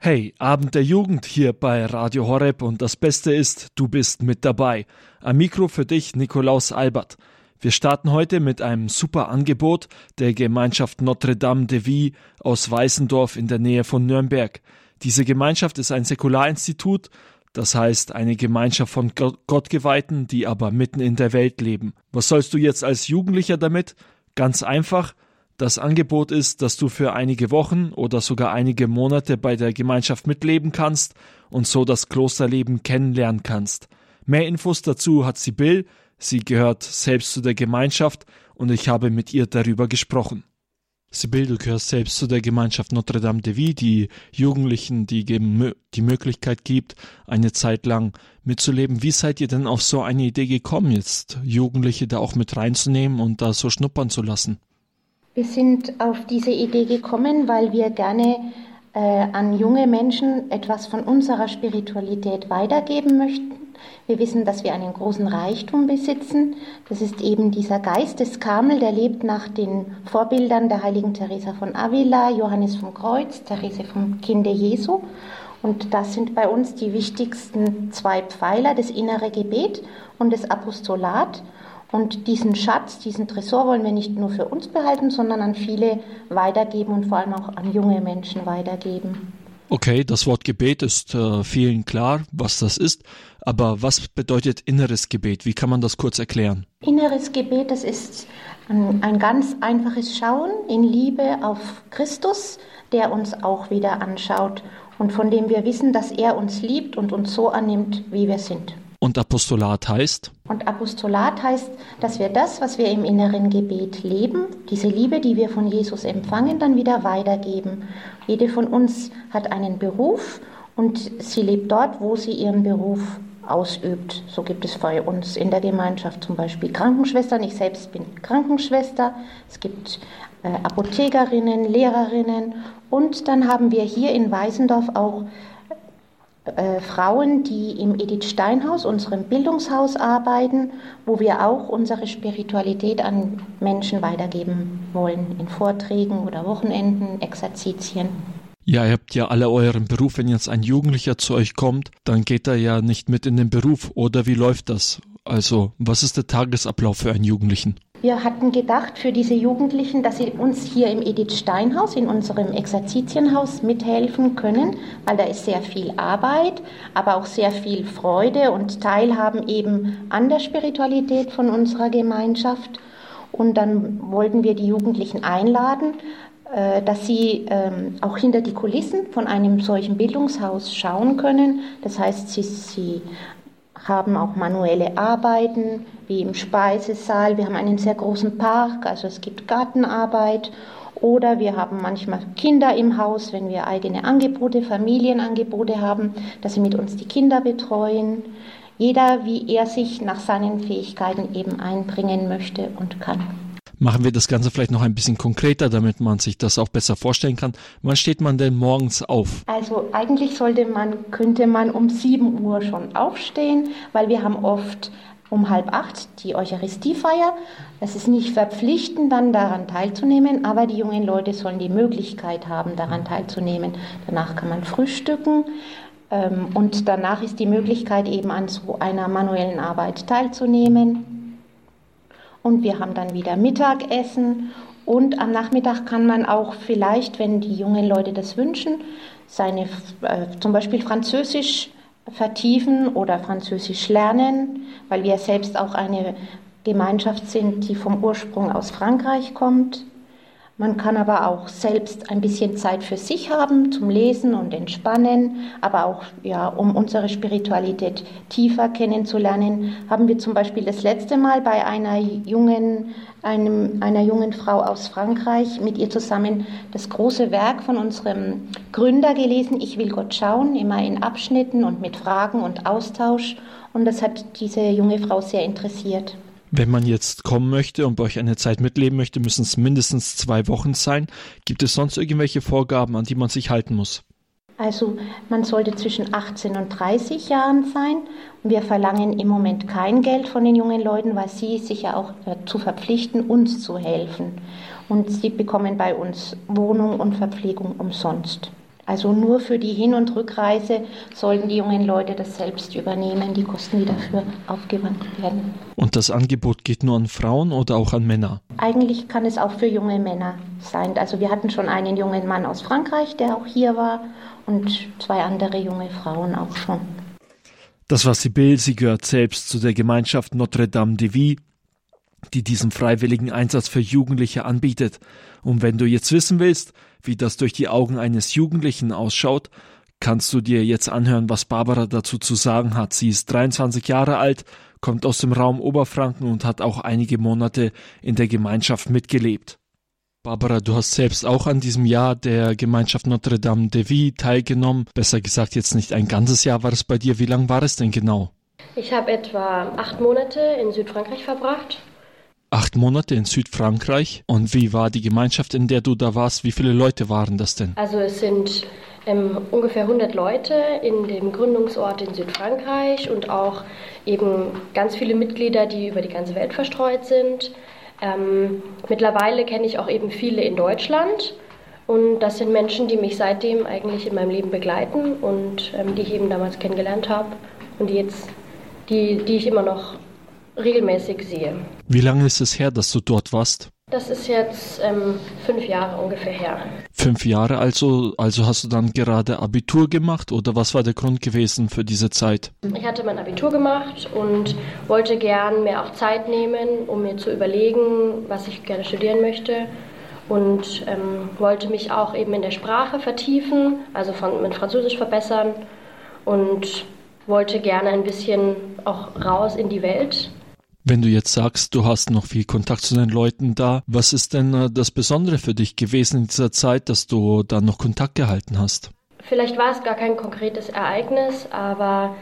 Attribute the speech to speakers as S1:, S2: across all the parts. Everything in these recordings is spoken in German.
S1: Hey, Abend der Jugend hier bei Radio Horeb und das Beste ist, du bist mit dabei. Am Mikro für dich Nikolaus Albert. Wir starten heute mit einem super Angebot der Gemeinschaft Notre Dame de Vie aus Weißendorf in der Nähe von Nürnberg. Diese Gemeinschaft ist ein Säkularinstitut, das heißt eine Gemeinschaft von Gottgeweihten, die aber mitten in der Welt leben. Was sollst du jetzt als Jugendlicher damit? Ganz einfach, das Angebot ist, dass du für einige Wochen oder sogar einige Monate bei der Gemeinschaft mitleben kannst und so das Klosterleben kennenlernen kannst. Mehr Infos dazu hat Sibyl, sie gehört selbst zu der Gemeinschaft und ich habe mit ihr darüber gesprochen. Sibyl, du gehörst selbst zu der Gemeinschaft Notre Dame de Vie, die Jugendlichen, die die Möglichkeit gibt, eine Zeit lang mitzuleben. Wie seid ihr denn auf so eine Idee gekommen, jetzt Jugendliche da auch mit reinzunehmen und da so schnuppern zu lassen?
S2: Wir sind auf diese Idee gekommen, weil wir gerne äh, an junge Menschen etwas von unserer Spiritualität weitergeben möchten wir wissen, dass wir einen großen Reichtum besitzen. Das ist eben dieser Geist des Karmel, der lebt nach den Vorbildern der heiligen Teresa von Avila, Johannes vom Kreuz, Therese vom Kinde Jesu. Und das sind bei uns die wichtigsten zwei Pfeiler, das innere Gebet und das Apostolat. Und diesen Schatz, diesen Tresor wollen wir nicht nur für uns behalten, sondern an viele weitergeben und vor allem auch an junge Menschen weitergeben.
S1: Okay, das Wort Gebet ist äh, vielen klar, was das ist. Aber was bedeutet inneres Gebet? Wie kann man das kurz erklären?
S2: Inneres Gebet, das ist ein, ein ganz einfaches Schauen in Liebe auf Christus, der uns auch wieder anschaut und von dem wir wissen, dass er uns liebt und uns so annimmt, wie wir sind.
S1: Und Apostolat heißt?
S2: Und Apostolat heißt, dass wir das, was wir im inneren Gebet leben, diese Liebe, die wir von Jesus empfangen, dann wieder weitergeben. Jede von uns hat einen Beruf und sie lebt dort, wo sie ihren Beruf ausübt. So gibt es bei uns in der Gemeinschaft zum Beispiel Krankenschwestern. Ich selbst bin Krankenschwester. Es gibt äh, Apothekerinnen, Lehrerinnen und dann haben wir hier in Weißendorf auch äh, Frauen, die im Edith Steinhaus, unserem Bildungshaus, arbeiten, wo wir auch unsere Spiritualität an Menschen weitergeben wollen, in Vorträgen oder Wochenenden, Exerzitien.
S1: Ja, ihr habt ja alle euren Beruf. Wenn jetzt ein Jugendlicher zu euch kommt, dann geht er ja nicht mit in den Beruf. Oder wie läuft das? Also, was ist der Tagesablauf für einen Jugendlichen?
S2: Wir hatten gedacht für diese Jugendlichen, dass sie uns hier im Edith Steinhaus, in unserem Exerzitienhaus mithelfen können, weil da ist sehr viel Arbeit, aber auch sehr viel Freude und Teilhaben eben an der Spiritualität von unserer Gemeinschaft. Und dann wollten wir die Jugendlichen einladen, äh, dass sie ähm, auch hinter die Kulissen von einem solchen Bildungshaus schauen können. Das heißt, sie, sie haben auch manuelle Arbeiten wie im Speisesaal. Wir haben einen sehr großen Park, also es gibt Gartenarbeit. Oder wir haben manchmal Kinder im Haus, wenn wir eigene Angebote, Familienangebote haben, dass sie mit uns die Kinder betreuen. Jeder, wie er sich nach seinen Fähigkeiten eben einbringen möchte und kann.
S1: Machen wir das Ganze vielleicht noch ein bisschen konkreter, damit man sich das auch besser vorstellen kann. Wann steht man denn morgens auf?
S2: Also eigentlich sollte man, könnte man um 7 Uhr schon aufstehen, weil wir haben oft um halb acht die Eucharistiefeier. Es ist nicht verpflichtend, dann daran teilzunehmen, aber die jungen Leute sollen die Möglichkeit haben, daran teilzunehmen. Danach kann man frühstücken ähm, und danach ist die Möglichkeit eben an so einer manuellen Arbeit teilzunehmen und wir haben dann wieder Mittagessen und am Nachmittag kann man auch vielleicht, wenn die jungen Leute das wünschen, seine äh, zum Beispiel Französisch vertiefen oder Französisch lernen, weil wir selbst auch eine Gemeinschaft sind, die vom Ursprung aus Frankreich kommt. Man kann aber auch selbst ein bisschen Zeit für sich haben zum Lesen und Entspannen, aber auch ja, um unsere Spiritualität tiefer kennenzulernen, haben wir zum Beispiel das letzte Mal bei einer jungen, einem, einer jungen Frau aus Frankreich mit ihr zusammen das große Werk von unserem Gründer gelesen, Ich will Gott schauen, immer in Abschnitten und mit Fragen und Austausch. Und das hat diese junge Frau sehr interessiert.
S1: Wenn man jetzt kommen möchte und bei euch eine Zeit mitleben möchte, müssen es mindestens zwei Wochen sein. Gibt es sonst irgendwelche Vorgaben, an die man sich halten muss?
S2: Also man sollte zwischen 18 und 30 Jahren sein. wir verlangen im Moment kein Geld von den jungen Leuten, weil sie sich ja auch dazu verpflichten, uns zu helfen. Und sie bekommen bei uns Wohnung und Verpflegung umsonst. Also nur für die Hin- und Rückreise sollen die jungen Leute das selbst übernehmen, die Kosten, die dafür aufgewandt werden.
S1: Und das Angebot geht nur an Frauen oder auch an Männer?
S2: Eigentlich kann es auch für junge Männer sein. Also wir hatten schon einen jungen Mann aus Frankreich, der auch hier war und zwei andere junge Frauen auch schon.
S1: Das war Sibyl, sie gehört selbst zu der Gemeinschaft Notre Dame de Vie, die diesen freiwilligen Einsatz für Jugendliche anbietet. Und wenn du jetzt wissen willst, wie das durch die Augen eines Jugendlichen ausschaut, kannst du dir jetzt anhören, was Barbara dazu zu sagen hat. Sie ist 23 Jahre alt, kommt aus dem Raum Oberfranken und hat auch einige Monate in der Gemeinschaft mitgelebt. Barbara, du hast selbst auch an diesem Jahr der Gemeinschaft Notre Dame de Vie teilgenommen. Besser gesagt, jetzt nicht ein ganzes Jahr war es bei dir. Wie lang war es denn genau?
S3: Ich habe etwa acht Monate in Südfrankreich verbracht
S1: acht Monate in Südfrankreich. Und wie war die Gemeinschaft, in der du da warst? Wie viele Leute waren das denn?
S3: Also es sind ähm, ungefähr 100 Leute in dem Gründungsort in Südfrankreich und auch eben ganz viele Mitglieder, die über die ganze Welt verstreut sind. Ähm, mittlerweile kenne ich auch eben viele in Deutschland. Und das sind Menschen, die mich seitdem eigentlich in meinem Leben begleiten und ähm, die ich eben damals kennengelernt habe und die jetzt, die, die ich immer noch regelmäßig sehe.
S1: Wie lange ist es her, dass du dort warst?
S3: Das ist jetzt ähm, fünf Jahre ungefähr her.
S1: Fünf Jahre, also, also hast du dann gerade Abitur gemacht oder was war der Grund gewesen für diese Zeit?
S3: Ich hatte mein Abitur gemacht und wollte gern mir auch Zeit nehmen, um mir zu überlegen, was ich gerne studieren möchte und ähm, wollte mich auch eben in der Sprache vertiefen, also von, mit Französisch verbessern und wollte gerne ein bisschen auch raus in die Welt
S1: wenn du jetzt sagst, du hast noch viel Kontakt zu den Leuten da, was ist denn äh, das Besondere für dich gewesen in dieser Zeit, dass du da noch Kontakt gehalten hast?
S3: Vielleicht war es gar kein konkretes Ereignis, aber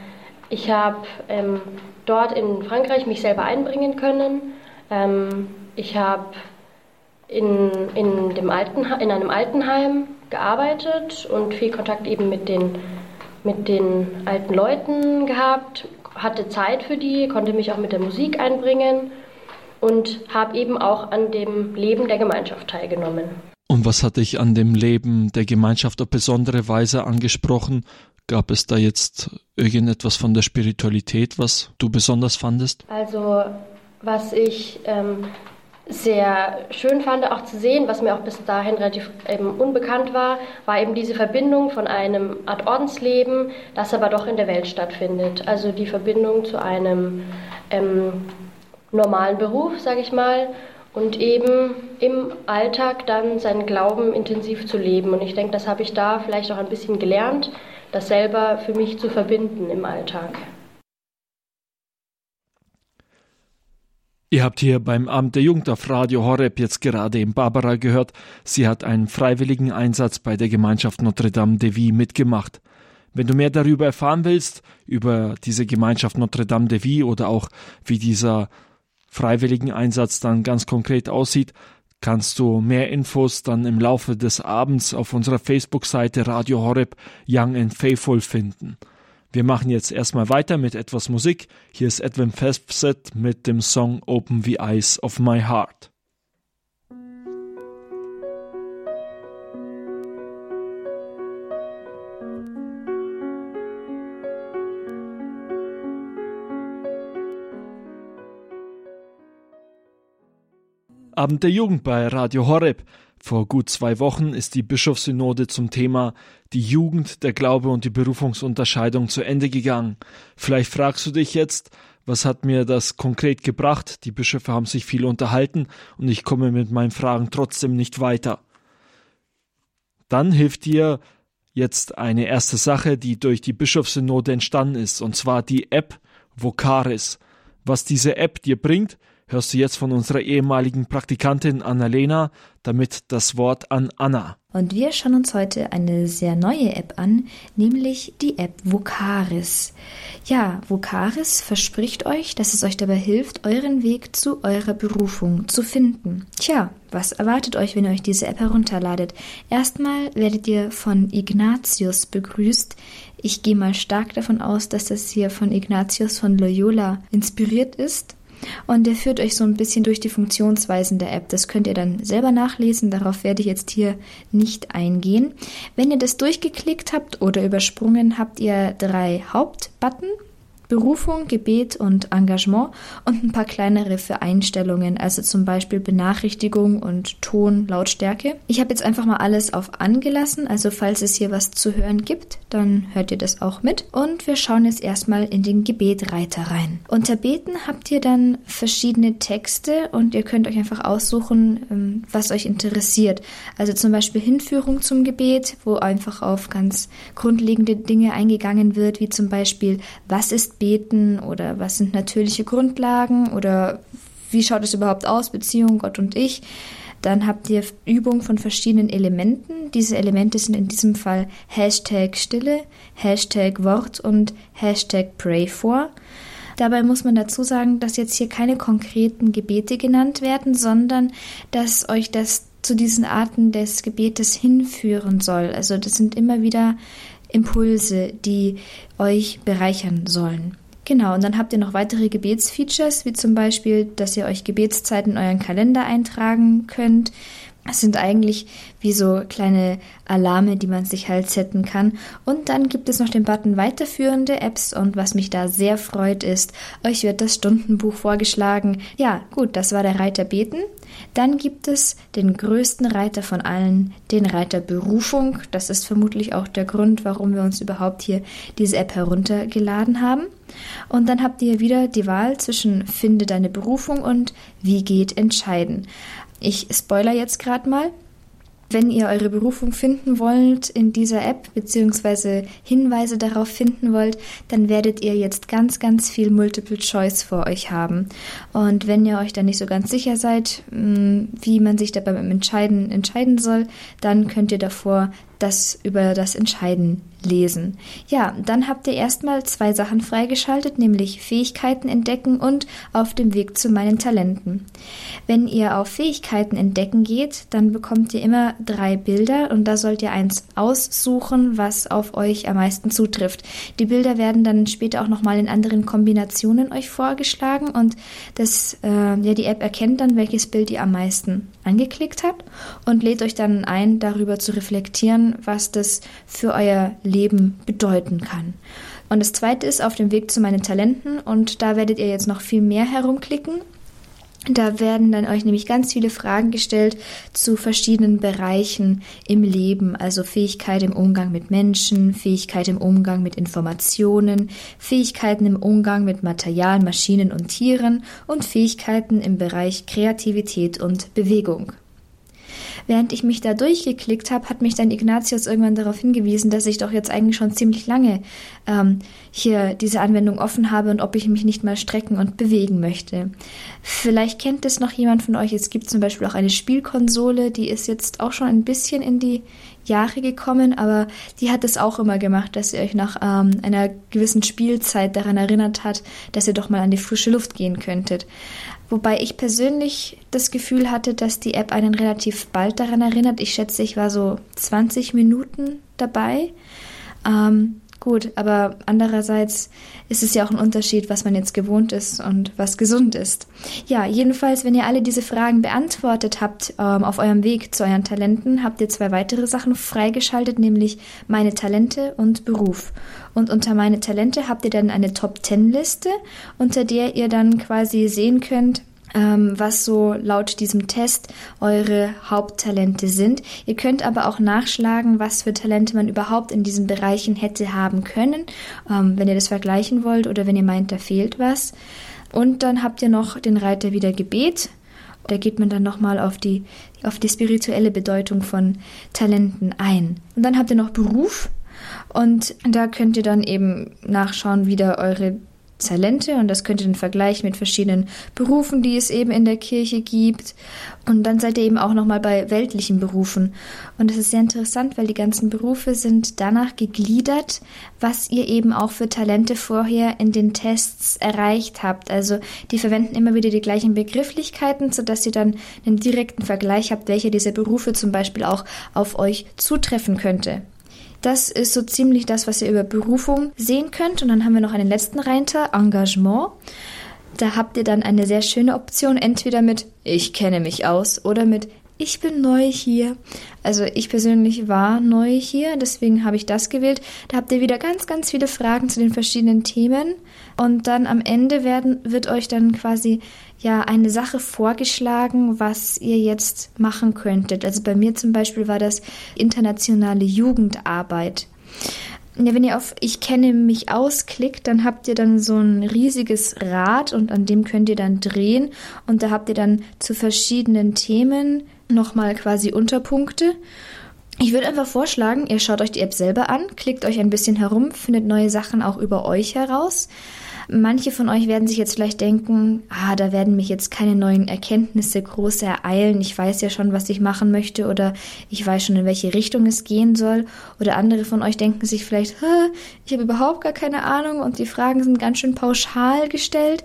S3: ich habe ähm, dort in Frankreich mich selber einbringen können. Ähm, ich habe in, in, in einem Altenheim gearbeitet und viel Kontakt eben mit den, mit den alten Leuten gehabt, hatte Zeit für die, konnte mich auch mit der Musik einbringen und habe eben auch an dem Leben der Gemeinschaft teilgenommen.
S1: Und was hat dich an dem Leben der Gemeinschaft auf besondere Weise angesprochen? Gab es da jetzt irgendetwas von der Spiritualität, was du besonders fandest?
S3: Also, was ich ähm, sehr schön fand, auch zu sehen, was mir auch bis dahin relativ unbekannt war, war eben diese Verbindung von einem Art Ordensleben, das aber doch in der Welt stattfindet. Also die Verbindung zu einem ähm, normalen Beruf, sage ich mal, und eben im Alltag dann seinen Glauben intensiv zu leben. Und ich denke, das habe ich da vielleicht auch ein bisschen gelernt, das selber für mich zu verbinden im Alltag.
S1: Ihr habt hier beim Amt der Jugend auf Radio Horeb jetzt gerade in Barbara gehört. Sie hat einen freiwilligen Einsatz bei der Gemeinschaft Notre Dame de Vie mitgemacht. Wenn du mehr darüber erfahren willst, über diese Gemeinschaft Notre Dame de Vie oder auch wie dieser freiwilligen Einsatz dann ganz konkret aussieht, kannst du mehr Infos dann im Laufe des Abends auf unserer Facebook-Seite Radio Horeb Young and Faithful finden. Wir machen jetzt erstmal weiter mit etwas Musik. Hier ist Edwin Fawcett mit dem Song Open the Eyes of My Heart. Abend der Jugend bei Radio Horeb. Vor gut zwei Wochen ist die Bischofssynode zum Thema die Jugend, der Glaube und die Berufungsunterscheidung zu Ende gegangen. Vielleicht fragst du dich jetzt, was hat mir das konkret gebracht? Die Bischöfe haben sich viel unterhalten und ich komme mit meinen Fragen trotzdem nicht weiter. Dann hilft dir jetzt eine erste Sache, die durch die Bischofssynode entstanden ist, und zwar die App Vocaris. Was diese App dir bringt, hörst du jetzt von unserer ehemaligen Praktikantin Annalena, damit das Wort an Anna.
S4: Und wir schauen uns heute eine sehr neue App an, nämlich die App Vocaris. Ja, Vocaris verspricht euch, dass es euch dabei hilft, euren Weg zu eurer Berufung zu finden. Tja, was erwartet euch, wenn ihr euch diese App herunterladet? Erstmal werdet ihr von Ignatius begrüßt. Ich gehe mal stark davon aus, dass das hier von Ignatius von Loyola inspiriert ist. Und der führt euch so ein bisschen durch die Funktionsweisen der App. Das könnt ihr dann selber nachlesen, darauf werde ich jetzt hier nicht eingehen. Wenn ihr das durchgeklickt habt oder übersprungen, habt ihr drei Hauptbutton. Berufung, Gebet und Engagement und ein paar kleinere für Einstellungen, also zum Beispiel Benachrichtigung und Ton, Lautstärke. Ich habe jetzt einfach mal alles auf angelassen, also falls es hier was zu hören gibt, dann hört ihr das auch mit. Und wir schauen jetzt erstmal in den Gebetreiter rein. Unter Beten habt ihr dann verschiedene Texte und ihr könnt euch einfach aussuchen, ähm, was euch interessiert. Also zum Beispiel Hinführung zum Gebet, wo einfach auf ganz grundlegende Dinge eingegangen wird, wie zum Beispiel, was ist beten oder was sind natürliche Grundlagen oder wie schaut es überhaupt aus, Beziehung Gott und ich. Dann habt ihr Übungen von verschiedenen Elementen. Diese Elemente sind in diesem Fall Hashtag Stille, Hashtag Wort und Hashtag Pray for. Dabei muss man dazu sagen, dass jetzt hier keine konkreten Gebete genannt werden, sondern dass euch das zu diesen Arten des Gebetes hinführen soll. Also das sind immer wieder Impulse, die euch bereichern sollen. Genau, und dann habt ihr noch weitere Gebetsfeatures, wie zum Beispiel, dass ihr euch Gebetszeiten in euren Kalender eintragen könnt. Es sind eigentlich wie so kleine Alarme, die man sich halt setzen kann. Und dann gibt es noch den Button weiterführende Apps und was mich da sehr freut ist, euch wird das Stundenbuch vorgeschlagen. Ja, gut, das war der Reiter Beten. Dann gibt es den größten Reiter von allen, den Reiter Berufung. Das ist vermutlich auch der Grund, warum wir uns überhaupt hier diese App heruntergeladen haben. Und dann habt ihr wieder die Wahl zwischen Finde deine Berufung und Wie geht entscheiden. Ich spoiler jetzt gerade mal. Wenn ihr eure Berufung finden wollt in dieser App beziehungsweise Hinweise darauf finden wollt, dann werdet ihr jetzt ganz, ganz viel Multiple Choice vor euch haben. Und wenn ihr euch da nicht so ganz sicher seid, mm, wie man sich da beim Entscheiden entscheiden soll, dann könnt ihr davor das über das Entscheiden lesen. Ja, dann habt ihr erstmal zwei Sachen freigeschaltet, nämlich Fähigkeiten entdecken und auf dem Weg zu meinen Talenten. Wenn ihr auf Fähigkeiten entdecken geht, dann bekommt ihr immer drei Bilder und da sollt ihr eins aussuchen, was auf euch am meisten zutrifft. Die Bilder werden dann später auch nochmal in anderen Kombinationen euch vorgeschlagen und das, äh, ja, die App erkennt dann, welches Bild ihr am meisten angeklickt habt und lädt euch dann ein, darüber zu reflektieren, was das für euer Leben bedeuten kann. Und das zweite ist auf dem Weg zu meinen Talenten und da werdet ihr jetzt noch viel mehr herumklicken. Da werden dann euch nämlich ganz viele Fragen gestellt zu verschiedenen Bereichen im Leben, also Fähigkeit im Umgang mit Menschen, Fähigkeit im Umgang mit Informationen, Fähigkeiten im Umgang mit Material, Maschinen und Tieren und Fähigkeiten im Bereich Kreativität und Bewegung. Während ich mich da durchgeklickt habe, hat mich dann Ignatius irgendwann darauf hingewiesen, dass ich doch jetzt eigentlich schon ziemlich lange ähm, hier diese Anwendung offen habe und ob ich mich nicht mal strecken und bewegen möchte. Vielleicht kennt es noch jemand von euch. Es gibt zum Beispiel auch eine Spielkonsole, die ist jetzt auch schon ein bisschen in die Jahre gekommen, aber die hat es auch immer gemacht, dass ihr euch nach ähm, einer gewissen Spielzeit daran erinnert hat, dass ihr doch mal an die frische Luft gehen könntet. Wobei ich persönlich das Gefühl hatte, dass die App einen relativ bald daran erinnert. Ich schätze, ich war so 20 Minuten dabei. Ähm, gut, aber andererseits ist es ja auch ein Unterschied, was man jetzt gewohnt ist und was gesund ist. Ja, jedenfalls, wenn ihr alle diese Fragen beantwortet habt ähm, auf eurem Weg zu euren Talenten, habt ihr zwei weitere Sachen freigeschaltet, nämlich meine Talente und Beruf. Und unter meine Talente habt ihr dann eine Top 10 Liste, unter der ihr dann quasi sehen könnt, ähm, was so laut diesem Test eure Haupttalente sind. Ihr könnt aber auch nachschlagen, was für Talente man überhaupt in diesen Bereichen hätte haben können, ähm, wenn ihr das vergleichen wollt oder wenn ihr meint, da fehlt was. Und dann habt ihr noch den Reiter wieder Gebet. Da geht man dann nochmal auf die, auf die spirituelle Bedeutung von Talenten ein. Und dann habt ihr noch Beruf. Und da könnt ihr dann eben nachschauen, wie da eure Talente und das könnt ihr dann vergleichen mit verschiedenen Berufen, die es eben in der Kirche gibt. Und dann seid ihr eben auch nochmal bei weltlichen Berufen. Und das ist sehr interessant, weil die ganzen Berufe sind danach gegliedert, was ihr eben auch für Talente vorher in den Tests erreicht habt. Also die verwenden immer wieder die gleichen Begrifflichkeiten, sodass ihr dann einen direkten Vergleich habt, welcher dieser Berufe zum Beispiel auch auf euch zutreffen könnte. Das ist so ziemlich das, was ihr über Berufung sehen könnt. Und dann haben wir noch einen letzten Reiter, Engagement. Da habt ihr dann eine sehr schöne Option, entweder mit Ich kenne mich aus oder mit ich bin neu hier. Also ich persönlich war neu hier, deswegen habe ich das gewählt. Da habt ihr wieder ganz, ganz viele Fragen zu den verschiedenen Themen. Und dann am Ende werden, wird euch dann quasi ja eine Sache vorgeschlagen, was ihr jetzt machen könntet. Also bei mir zum Beispiel war das internationale Jugendarbeit. Ja, wenn ihr auf Ich kenne mich aus klickt, dann habt ihr dann so ein riesiges Rad und an dem könnt ihr dann drehen und da habt ihr dann zu verschiedenen Themen nochmal quasi Unterpunkte. Ich würde einfach vorschlagen, ihr schaut euch die App selber an, klickt euch ein bisschen herum, findet neue Sachen auch über euch heraus. Manche von euch werden sich jetzt vielleicht denken, ah, da werden mich jetzt keine neuen Erkenntnisse groß ereilen. Ich weiß ja schon, was ich machen möchte oder ich weiß schon, in welche Richtung es gehen soll. Oder andere von euch denken sich vielleicht, ich habe überhaupt gar keine Ahnung und die Fragen sind ganz schön pauschal gestellt.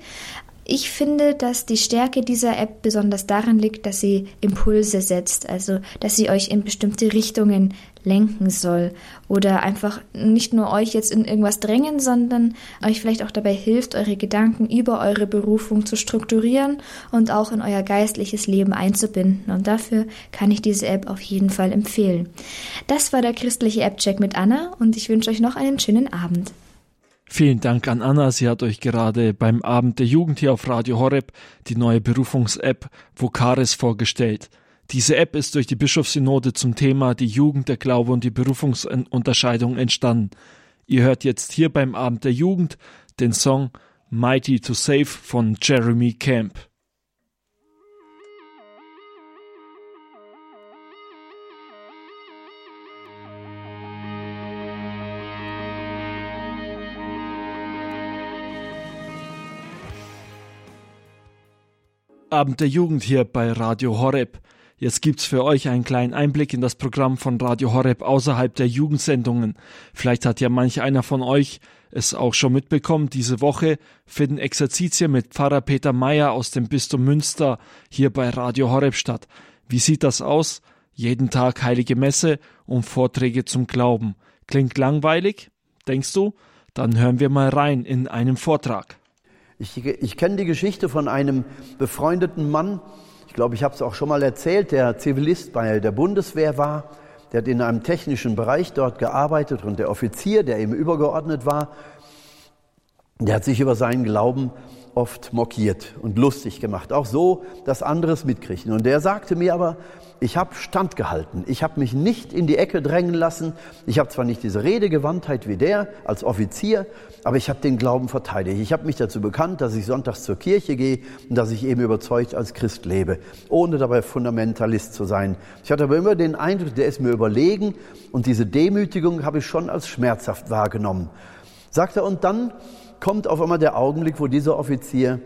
S4: Ich finde, dass die Stärke dieser App besonders darin liegt, dass sie Impulse setzt, also dass sie euch in bestimmte Richtungen lenken soll oder einfach nicht nur euch jetzt in irgendwas drängen, sondern euch vielleicht auch dabei hilft, eure Gedanken über eure Berufung zu strukturieren und auch in euer geistliches Leben einzubinden. Und dafür kann ich diese App auf jeden Fall empfehlen. Das war der christliche App-Check mit Anna und ich wünsche euch noch einen schönen Abend.
S1: Vielen Dank an Anna. Sie hat euch gerade beim Abend der Jugend hier auf Radio Horeb die neue Berufungs-App Vocaris vorgestellt. Diese App ist durch die Bischofssynode zum Thema die Jugend, der Glaube und die Berufungsunterscheidung entstanden. Ihr hört jetzt hier beim Abend der Jugend den Song Mighty to Save von Jeremy Camp. Abend der Jugend hier bei Radio Horeb. Jetzt gibt's für euch einen kleinen Einblick in das Programm von Radio Horeb außerhalb der Jugendsendungen. Vielleicht hat ja manch einer von euch es auch schon mitbekommen. Diese Woche finden Exerzitien mit Pfarrer Peter Meyer aus dem Bistum Münster hier bei Radio Horeb statt. Wie sieht das aus? Jeden Tag heilige Messe und Vorträge zum Glauben. Klingt langweilig? Denkst du? Dann hören wir mal rein in einen Vortrag.
S5: Ich, ich kenne die Geschichte von einem befreundeten Mann, ich glaube, ich habe es auch schon mal erzählt, der Zivilist bei der Bundeswehr war, der hat in einem technischen Bereich dort gearbeitet und der Offizier, der ihm übergeordnet war, der hat sich über seinen Glauben oft mokiert und lustig gemacht, auch so, dass andere es mitkriegen. Und der sagte mir aber, ich habe standgehalten, ich habe mich nicht in die Ecke drängen lassen, ich habe zwar nicht diese Redegewandtheit wie der als Offizier, aber ich habe den Glauben verteidigt. Ich habe mich dazu bekannt, dass ich sonntags zur Kirche gehe und dass ich eben überzeugt als Christ lebe, ohne dabei Fundamentalist zu sein. Ich hatte aber immer den Eindruck, der ist mir überlegen und diese Demütigung habe ich schon als schmerzhaft wahrgenommen. Sagt er, und dann kommt auf einmal der Augenblick, wo dieser Offizier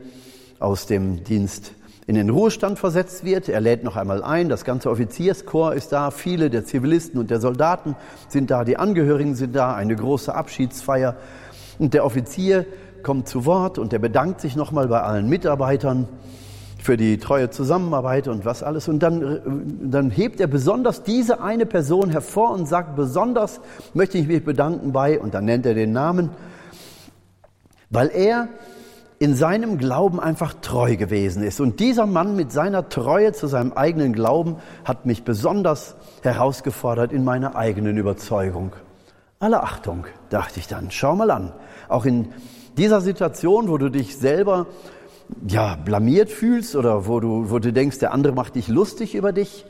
S5: aus dem Dienst in den Ruhestand versetzt wird. Er lädt noch einmal ein, das ganze Offizierskorps ist da, viele der Zivilisten und der Soldaten sind da, die Angehörigen sind da, eine große Abschiedsfeier. Und der Offizier kommt zu Wort und er bedankt sich nochmal bei allen Mitarbeitern für die treue Zusammenarbeit und was alles. Und dann, dann hebt er besonders diese eine Person hervor und sagt, besonders möchte ich mich bedanken bei, und dann nennt er den Namen, weil er in seinem Glauben einfach treu gewesen ist. Und dieser Mann mit seiner Treue zu seinem eigenen Glauben hat mich besonders herausgefordert in meiner eigenen Überzeugung. Alle Achtung, dachte ich dann, schau mal an. Auch in dieser Situation, wo du dich selber ja, blamiert fühlst oder wo du, wo du denkst, der andere macht dich lustig über dich,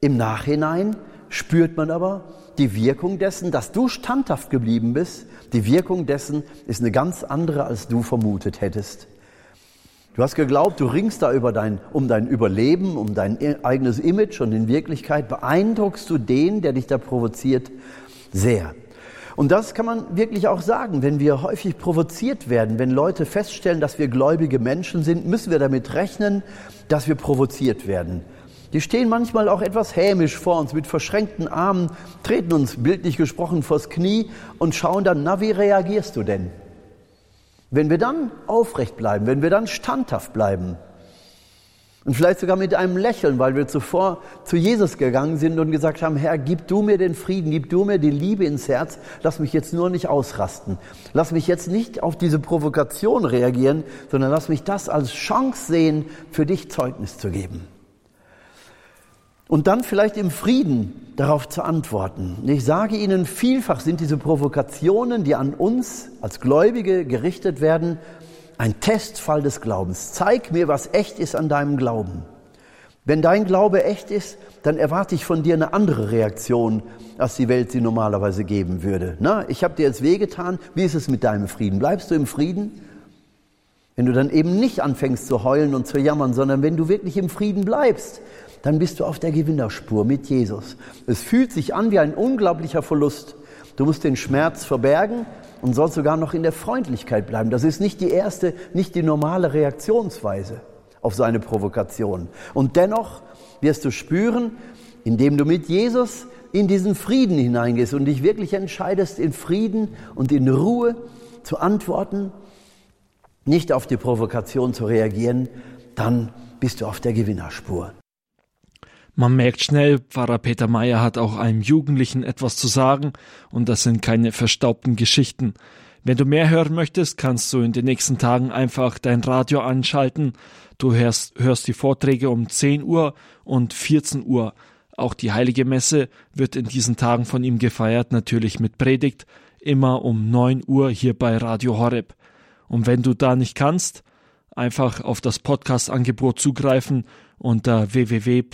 S5: im Nachhinein spürt man aber die Wirkung dessen, dass du standhaft geblieben bist, die Wirkung dessen ist eine ganz andere, als du vermutet hättest. Du hast geglaubt, du ringst da über dein, um dein Überleben, um dein eigenes Image und in Wirklichkeit beeindruckst du den, der dich da provoziert, sehr. Und das kann man wirklich auch sagen, wenn wir häufig provoziert werden, wenn Leute feststellen, dass wir gläubige Menschen sind, müssen wir damit rechnen, dass wir provoziert werden. Die stehen manchmal auch etwas hämisch vor uns mit verschränkten Armen, treten uns bildlich gesprochen vors Knie und schauen dann, na, wie reagierst du denn? Wenn wir dann aufrecht bleiben, wenn wir dann standhaft bleiben, Und vielleicht sogar mit einem Lächeln, weil wir zuvor zu Jesus gegangen sind und gesagt haben, Herr, gib du mir den Frieden, gib du mir die Liebe ins Herz, lass mich jetzt nur nicht ausrasten. Lass mich jetzt nicht auf diese Provokation reagieren, sondern lass mich das als Chance sehen, für dich Zeugnis zu geben. Und dann vielleicht im Frieden darauf zu antworten. Ich sage Ihnen, vielfach sind diese Provokationen, die an uns als Gläubige gerichtet werden, ein Testfall des Glaubens. Zeig mir, was echt ist an deinem Glauben. Wenn dein Glaube echt ist, dann erwarte ich von dir eine andere Reaktion, als die Welt sie normalerweise geben würde. Na, ich habe dir jetzt wehgetan, wie ist es mit deinem Frieden? Bleibst du im Frieden? Wenn du dann eben nicht anfängst zu heulen und zu jammern, sondern wenn du wirklich im Frieden bleibst, dann bist du auf der Gewinnerspur mit Jesus. Es fühlt sich an wie ein unglaublicher Verlust. Du musst den Schmerz verbergen, und soll sogar noch in der Freundlichkeit bleiben. Das ist nicht die erste, nicht die normale Reaktionsweise auf so eine Provokation. Und dennoch wirst du spüren, indem du mit Jesus in diesen Frieden hineingehst und dich wirklich entscheidest, in Frieden und in Ruhe zu antworten, nicht auf die Provokation zu reagieren, dann bist du auf der Gewinnerspur.
S1: Man merkt schnell, Pfarrer Peter Meyer hat auch einem Jugendlichen etwas zu sagen und das sind keine verstaubten Geschichten. Wenn du mehr hören möchtest, kannst du in den nächsten Tagen einfach dein Radio anschalten. Du hörst, hörst die Vorträge um 10 Uhr und 14 Uhr. Auch die Heilige Messe wird in diesen Tagen von ihm gefeiert, natürlich mit Predigt, immer um 9 Uhr hier bei Radio Horeb. Und wenn du da nicht kannst, einfach auf das Podcast-Angebot zugreifen unter www.horeb.org.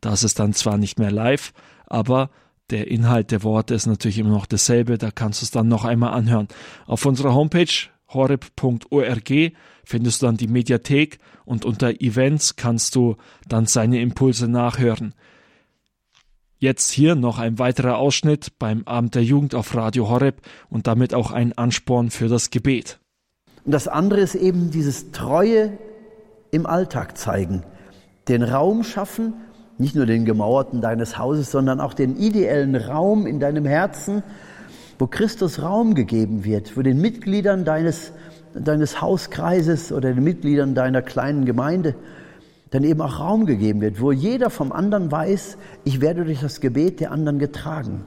S1: Das ist dann zwar nicht mehr live, aber der Inhalt der Worte ist natürlich immer noch dasselbe, da kannst du es dann noch einmal anhören. Auf unserer Homepage horeb.org findest du dann die Mediathek und unter Events kannst du dann seine Impulse nachhören. Jetzt hier noch ein weiterer Ausschnitt beim Abend der Jugend auf Radio Horeb und damit auch ein Ansporn für das Gebet.
S5: Und das andere ist eben dieses treue im Alltag zeigen. Den Raum schaffen, nicht nur den gemauerten deines Hauses, sondern auch den ideellen Raum in deinem Herzen, wo Christus Raum gegeben wird, wo den Mitgliedern deines, deines Hauskreises oder den Mitgliedern deiner kleinen Gemeinde dann eben auch Raum gegeben wird, wo jeder vom anderen weiß, ich werde durch das Gebet der anderen getragen.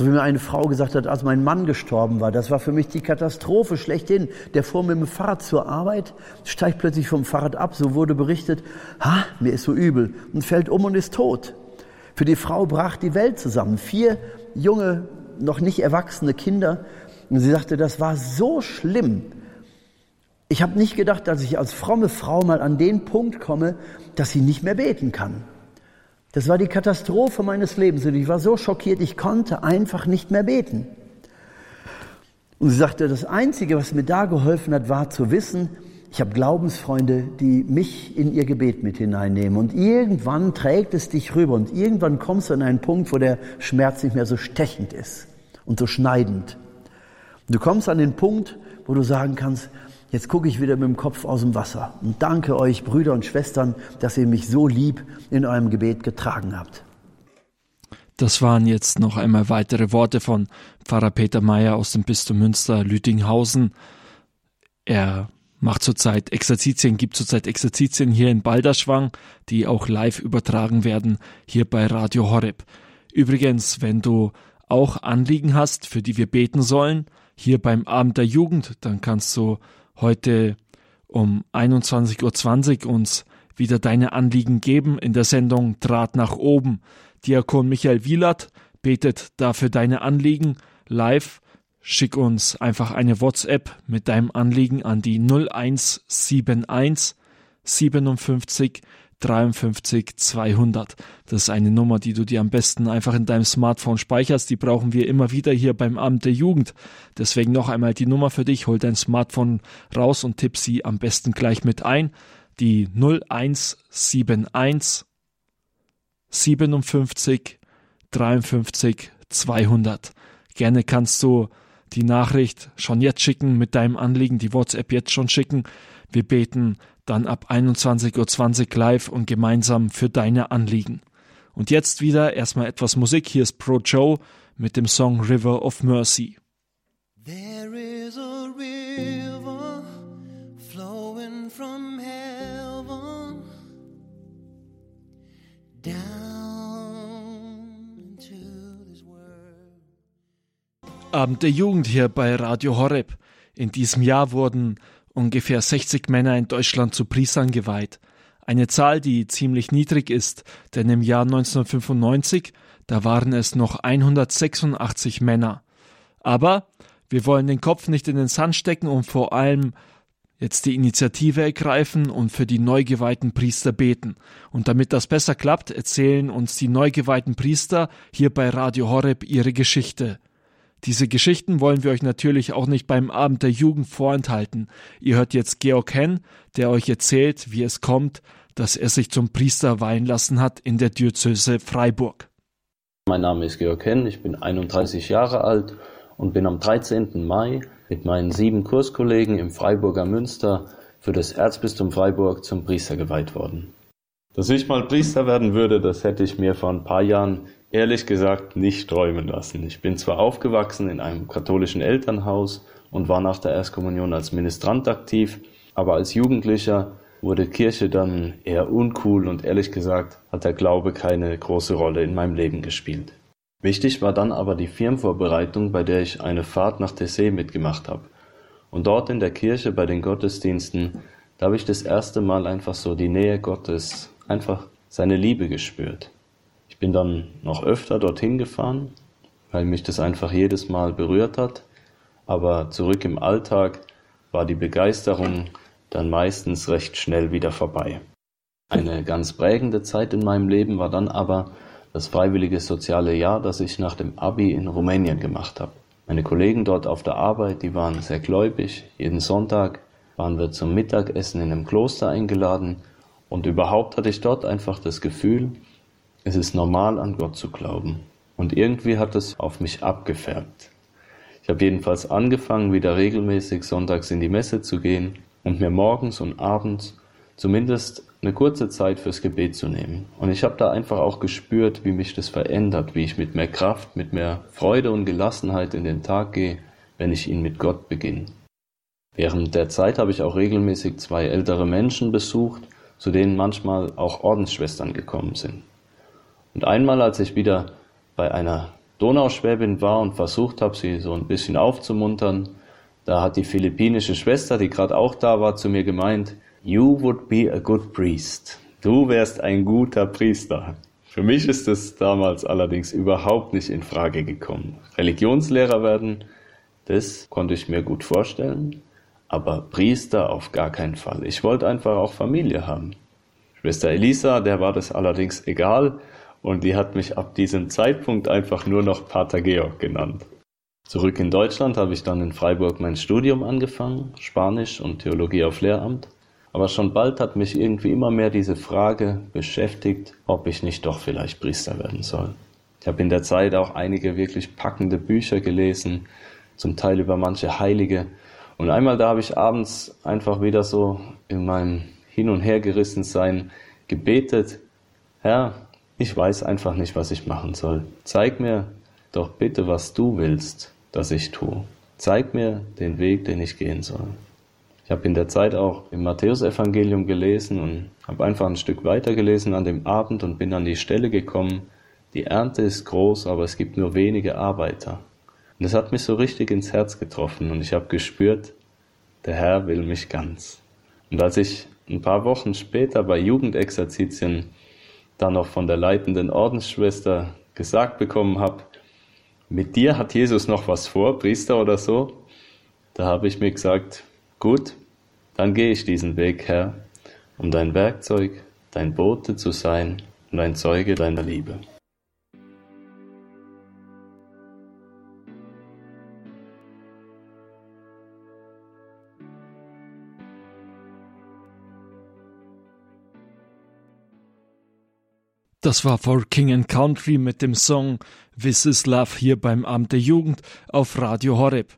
S5: So wie mir eine Frau gesagt hat, als mein Mann gestorben war, das war für mich die Katastrophe schlechthin. Der fuhr mit dem Fahrrad zur Arbeit, steigt plötzlich vom Fahrrad ab, so wurde berichtet, ha, mir ist so übel und fällt um und ist tot. Für die Frau brach die Welt zusammen. Vier junge, noch nicht erwachsene Kinder. Und sie sagte, das war so schlimm. Ich habe nicht gedacht, dass ich als fromme Frau mal an den Punkt komme, dass sie nicht mehr beten kann. Das war die Katastrophe meines Lebens und ich war so schockiert, ich konnte einfach nicht mehr beten. Und sie sagte, das Einzige, was mir da geholfen hat, war zu wissen, ich habe Glaubensfreunde, die mich in ihr Gebet mit hineinnehmen. Und irgendwann trägt es dich rüber und irgendwann kommst du an einen Punkt, wo der Schmerz nicht mehr so stechend ist und so schneidend. Du kommst an den Punkt, wo du sagen kannst, Jetzt gucke ich wieder mit dem Kopf aus dem Wasser und danke euch, Brüder und Schwestern, dass ihr mich so lieb in eurem Gebet getragen habt.
S1: Das waren jetzt noch einmal weitere Worte von Pfarrer Peter Meyer aus dem Bistum Münster Lüdinghausen. Er macht zurzeit Exerzitien, gibt zurzeit Exerzitien hier in Balderschwang, die auch live übertragen werden hier bei Radio Horeb. Übrigens, wenn du auch Anliegen hast, für die wir beten sollen, hier beim Abend der Jugend, dann kannst du heute um 21.20 Uhr uns wieder deine Anliegen geben in der Sendung Draht nach oben. Diakon Michael Wielert betet dafür deine Anliegen live. Schick uns einfach eine WhatsApp mit deinem Anliegen an die 0171 57 53 200. Das ist eine Nummer, die du dir am besten einfach in deinem Smartphone speicherst. Die brauchen wir immer wieder hier beim Amt der Jugend. Deswegen noch einmal die Nummer für dich. Hol dein Smartphone raus und tipp sie am besten gleich mit ein. Die 0171 57 53 200. Gerne kannst du die Nachricht schon jetzt schicken mit deinem Anliegen, die WhatsApp jetzt schon schicken. Wir beten dann ab 21.20 Uhr live und gemeinsam für deine Anliegen. Und jetzt wieder erstmal etwas Musik. Hier ist Pro Joe mit dem Song River of Mercy. There is a river flowing from heaven down into this world. Abend der Jugend hier bei Radio Horeb. In diesem Jahr wurden ungefähr 60 Männer in Deutschland zu Priestern geweiht. Eine Zahl, die ziemlich niedrig ist, denn im Jahr 1995, da waren es noch 186 Männer. Aber wir wollen den Kopf nicht in den Sand stecken und vor allem jetzt die Initiative ergreifen und für die neu geweihten Priester beten. Und damit das besser klappt, erzählen uns die neu geweihten Priester hier bei Radio Horeb ihre Geschichte. Diese Geschichten wollen wir euch natürlich auch nicht beim Abend der Jugend vorenthalten. Ihr hört jetzt Georg Henn, der euch erzählt, wie es kommt, dass er sich zum Priester weihen lassen hat in der Diözese Freiburg.
S6: Mein Name ist Georg Henn, ich bin 31 Jahre alt und bin am 13. Mai mit meinen sieben Kurskollegen im Freiburger Münster für das Erzbistum Freiburg zum Priester geweiht worden. Dass ich mal Priester werden würde, das hätte ich mir vor ein paar Jahren ehrlich gesagt nicht träumen lassen. Ich bin zwar aufgewachsen in einem katholischen Elternhaus und war nach der Erstkommunion als Ministrant aktiv, aber als Jugendlicher wurde Kirche dann eher uncool und ehrlich gesagt hat der Glaube keine große Rolle in meinem Leben gespielt. Wichtig war dann aber die Firmenvorbereitung, bei der ich eine Fahrt nach Tessé mitgemacht habe. Und dort in der Kirche bei den Gottesdiensten, da habe ich das erste Mal einfach so die Nähe Gottes, einfach seine Liebe gespürt bin dann noch öfter dorthin gefahren, weil mich das einfach jedes Mal berührt hat. Aber zurück im Alltag war die Begeisterung dann meistens recht schnell wieder vorbei. Eine ganz prägende Zeit in meinem Leben war dann aber das freiwillige soziale Jahr, das ich nach dem Abi in Rumänien gemacht habe. Meine Kollegen dort auf der Arbeit, die waren sehr gläubig. Jeden Sonntag waren wir zum Mittagessen in einem Kloster eingeladen und überhaupt hatte ich dort einfach das Gefühl, es ist normal, an Gott zu glauben. Und irgendwie hat es auf mich abgefärbt. Ich habe jedenfalls angefangen, wieder regelmäßig sonntags in die Messe zu gehen und mir morgens und abends zumindest eine kurze Zeit fürs Gebet zu nehmen. Und ich habe da einfach auch gespürt, wie mich das verändert, wie ich mit mehr Kraft, mit mehr Freude und Gelassenheit in den Tag gehe, wenn ich ihn mit Gott beginne. Während der Zeit habe ich auch regelmäßig zwei ältere Menschen besucht, zu denen manchmal auch Ordensschwestern gekommen sind. Und einmal, als ich wieder bei einer Donauschwäbin war und versucht habe, sie so ein bisschen aufzumuntern, da hat die philippinische Schwester, die gerade auch da war, zu mir gemeint, You would be a good priest. Du wärst ein guter Priester. Für mich ist es damals allerdings überhaupt nicht in Frage gekommen. Religionslehrer werden, das konnte ich mir gut vorstellen, aber Priester auf gar keinen Fall. Ich wollte einfach auch Familie haben. Schwester Elisa, der war das allerdings egal, und die hat mich ab diesem Zeitpunkt einfach nur noch Pater Georg genannt. Zurück in Deutschland habe ich dann in Freiburg mein Studium angefangen, Spanisch und Theologie auf Lehramt. Aber schon bald hat mich irgendwie immer mehr diese Frage beschäftigt, ob ich nicht doch vielleicht Priester werden soll. Ich habe in der Zeit auch einige wirklich packende Bücher gelesen, zum Teil über manche Heilige. Und einmal da habe ich abends einfach wieder so in meinem Hin- und Hergerissensein gebetet, Herr, ich weiß einfach nicht, was ich machen soll. Zeig mir doch bitte, was du willst, dass ich tue. Zeig mir den Weg, den ich gehen soll. Ich habe in der Zeit auch im Matthäusevangelium gelesen und habe einfach ein Stück weiter gelesen an dem Abend und bin an die Stelle gekommen, die Ernte ist groß, aber es gibt nur wenige Arbeiter. Und es hat mich so richtig ins Herz getroffen und ich habe gespürt, der Herr will mich ganz. Und als ich ein paar Wochen später bei Jugendexerzitien dann noch von der leitenden Ordensschwester gesagt bekommen habe, mit dir hat Jesus noch was vor, Priester oder so, da habe ich mir gesagt, gut, dann gehe ich diesen Weg, Herr, um dein Werkzeug, dein Bote zu sein und ein Zeuge deiner Liebe.
S1: Das war For King and Country mit dem Song This is Love hier beim Amt der Jugend auf Radio Horeb.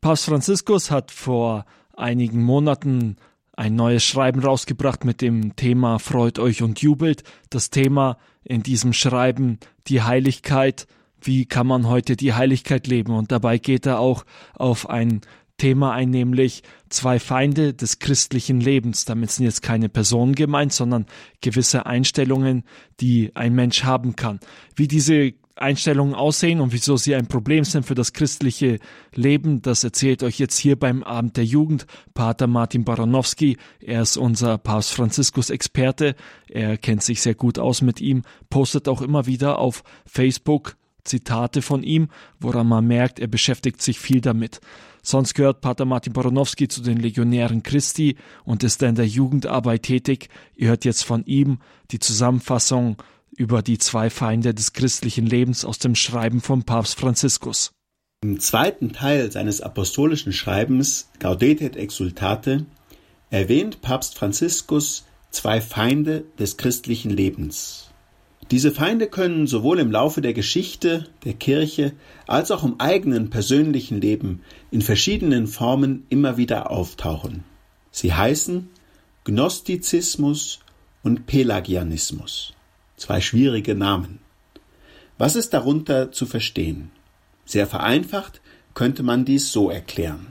S1: Papst Franziskus hat vor einigen Monaten ein neues Schreiben rausgebracht mit dem Thema Freut euch und jubelt. Das Thema in diesem Schreiben die Heiligkeit. Wie kann man heute die Heiligkeit leben? Und dabei geht er auch auf ein Thema ein, nämlich zwei Feinde des christlichen Lebens. Damit sind jetzt keine Personen gemeint, sondern gewisse Einstellungen, die ein Mensch haben kann. Wie diese Einstellungen aussehen und wieso sie ein Problem sind für das christliche Leben, das erzählt euch jetzt hier beim Abend der Jugend Pater Martin Baranowski. Er ist unser Papst Franziskus Experte. Er kennt sich sehr gut aus mit ihm, postet auch immer wieder auf Facebook Zitate von ihm, woran man merkt, er beschäftigt sich viel damit. Sonst gehört Pater Martin Baranowski zu den Legionären Christi und ist in der Jugendarbeit tätig. Ihr hört jetzt von ihm die Zusammenfassung über die zwei Feinde des christlichen Lebens aus dem Schreiben von Papst Franziskus.
S7: Im zweiten Teil seines apostolischen Schreibens Gaudete et Exultate erwähnt Papst Franziskus zwei Feinde des christlichen Lebens. Diese Feinde können sowohl im Laufe der Geschichte der Kirche als auch im eigenen persönlichen Leben in verschiedenen Formen immer wieder auftauchen. Sie heißen Gnostizismus und Pelagianismus. Zwei schwierige Namen. Was ist darunter zu verstehen? Sehr vereinfacht könnte man dies so erklären.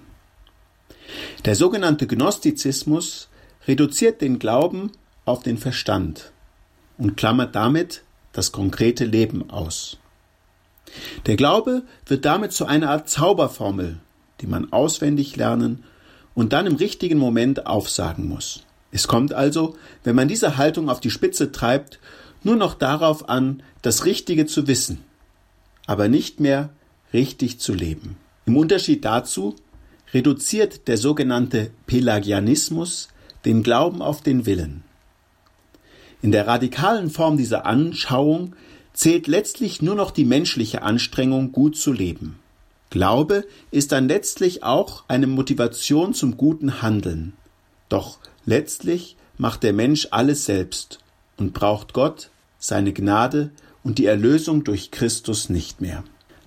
S7: Der sogenannte Gnostizismus reduziert den Glauben auf den Verstand und klammert damit das konkrete Leben aus. Der Glaube wird damit zu einer Art Zauberformel, die man auswendig lernen und dann im richtigen Moment aufsagen muss. Es kommt also, wenn man diese Haltung auf die Spitze treibt, nur noch darauf an, das Richtige zu wissen, aber nicht mehr richtig zu leben. Im Unterschied dazu reduziert der sogenannte Pelagianismus den Glauben auf den Willen. In der radikalen Form dieser Anschauung zählt letztlich nur noch die menschliche Anstrengung, gut zu leben. Glaube ist dann letztlich auch eine Motivation zum guten Handeln. Doch letztlich macht der Mensch alles selbst und braucht Gott seine Gnade und die Erlösung durch Christus nicht mehr.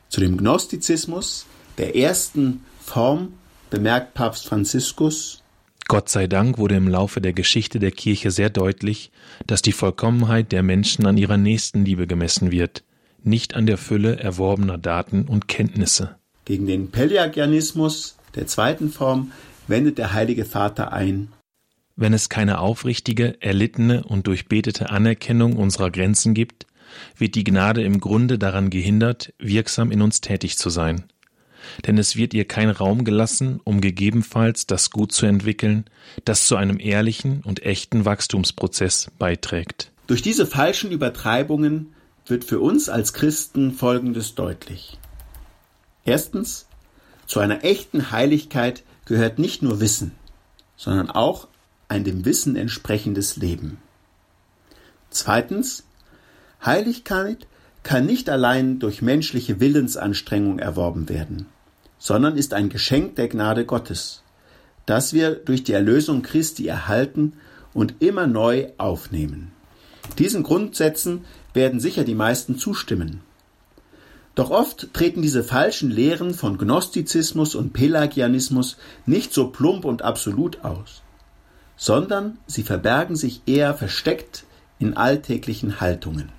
S7: Zu dem Gnostizismus, der ersten Form, bemerkt Papst Franziskus,
S8: Gott sei Dank wurde im Laufe der Geschichte der Kirche sehr deutlich, dass die Vollkommenheit der Menschen an ihrer Nächstenliebe gemessen wird, nicht an der Fülle erworbener Daten und Kenntnisse.
S7: Gegen den Pelagianismus der zweiten Form wendet der Heilige Vater ein,
S8: wenn es keine aufrichtige, erlittene und durchbetete Anerkennung unserer Grenzen gibt, wird die Gnade im Grunde daran gehindert, wirksam in uns tätig zu sein. Denn es wird ihr kein Raum gelassen, um gegebenenfalls das Gut zu entwickeln, das zu einem ehrlichen und echten Wachstumsprozess beiträgt.
S7: Durch diese falschen Übertreibungen wird für uns als Christen Folgendes deutlich. Erstens, zu einer echten Heiligkeit gehört nicht nur Wissen, sondern auch ein dem Wissen entsprechendes Leben. Zweitens, Heiligkeit kann nicht allein durch menschliche Willensanstrengung erworben werden, sondern ist ein Geschenk der Gnade Gottes, das wir durch die Erlösung Christi erhalten und immer neu aufnehmen. Diesen Grundsätzen werden sicher die meisten zustimmen. Doch oft treten diese falschen Lehren von Gnostizismus und Pelagianismus nicht so plump und absolut aus sondern sie verbergen sich eher versteckt in alltäglichen Haltungen.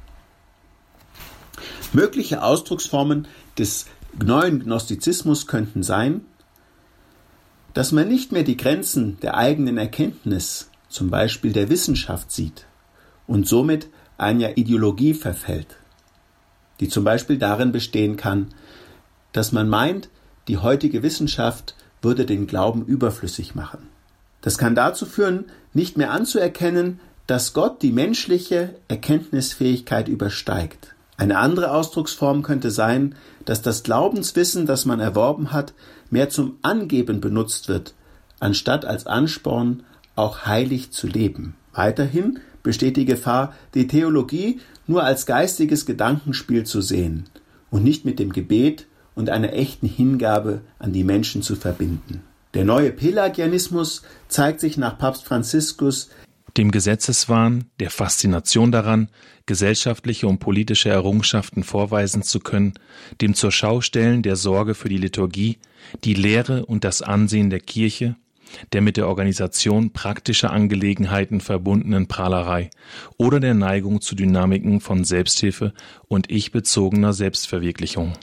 S7: Mögliche Ausdrucksformen des neuen Gnostizismus könnten sein, dass man nicht mehr die Grenzen der eigenen Erkenntnis, zum Beispiel der Wissenschaft, sieht und somit einer Ideologie verfällt, die zum Beispiel darin bestehen kann, dass man meint, die heutige Wissenschaft würde den Glauben überflüssig machen. Das kann dazu führen, nicht mehr anzuerkennen, dass Gott die menschliche Erkenntnisfähigkeit übersteigt. Eine andere Ausdrucksform könnte sein, dass das Glaubenswissen, das man erworben hat, mehr zum Angeben benutzt wird, anstatt als Ansporn, auch heilig zu leben. Weiterhin besteht die Gefahr, die Theologie nur als geistiges Gedankenspiel zu sehen und nicht mit dem Gebet und einer echten Hingabe an die Menschen zu verbinden. Der neue Pelagianismus zeigt sich nach Papst Franziskus
S8: dem Gesetzeswahn, der Faszination daran, gesellschaftliche und politische Errungenschaften vorweisen zu können, dem zur Schaustellen der Sorge für die Liturgie, die Lehre und das Ansehen der Kirche, der mit der Organisation praktischer Angelegenheiten verbundenen Prahlerei oder der Neigung zu Dynamiken von Selbsthilfe und ich-bezogener Selbstverwirklichung.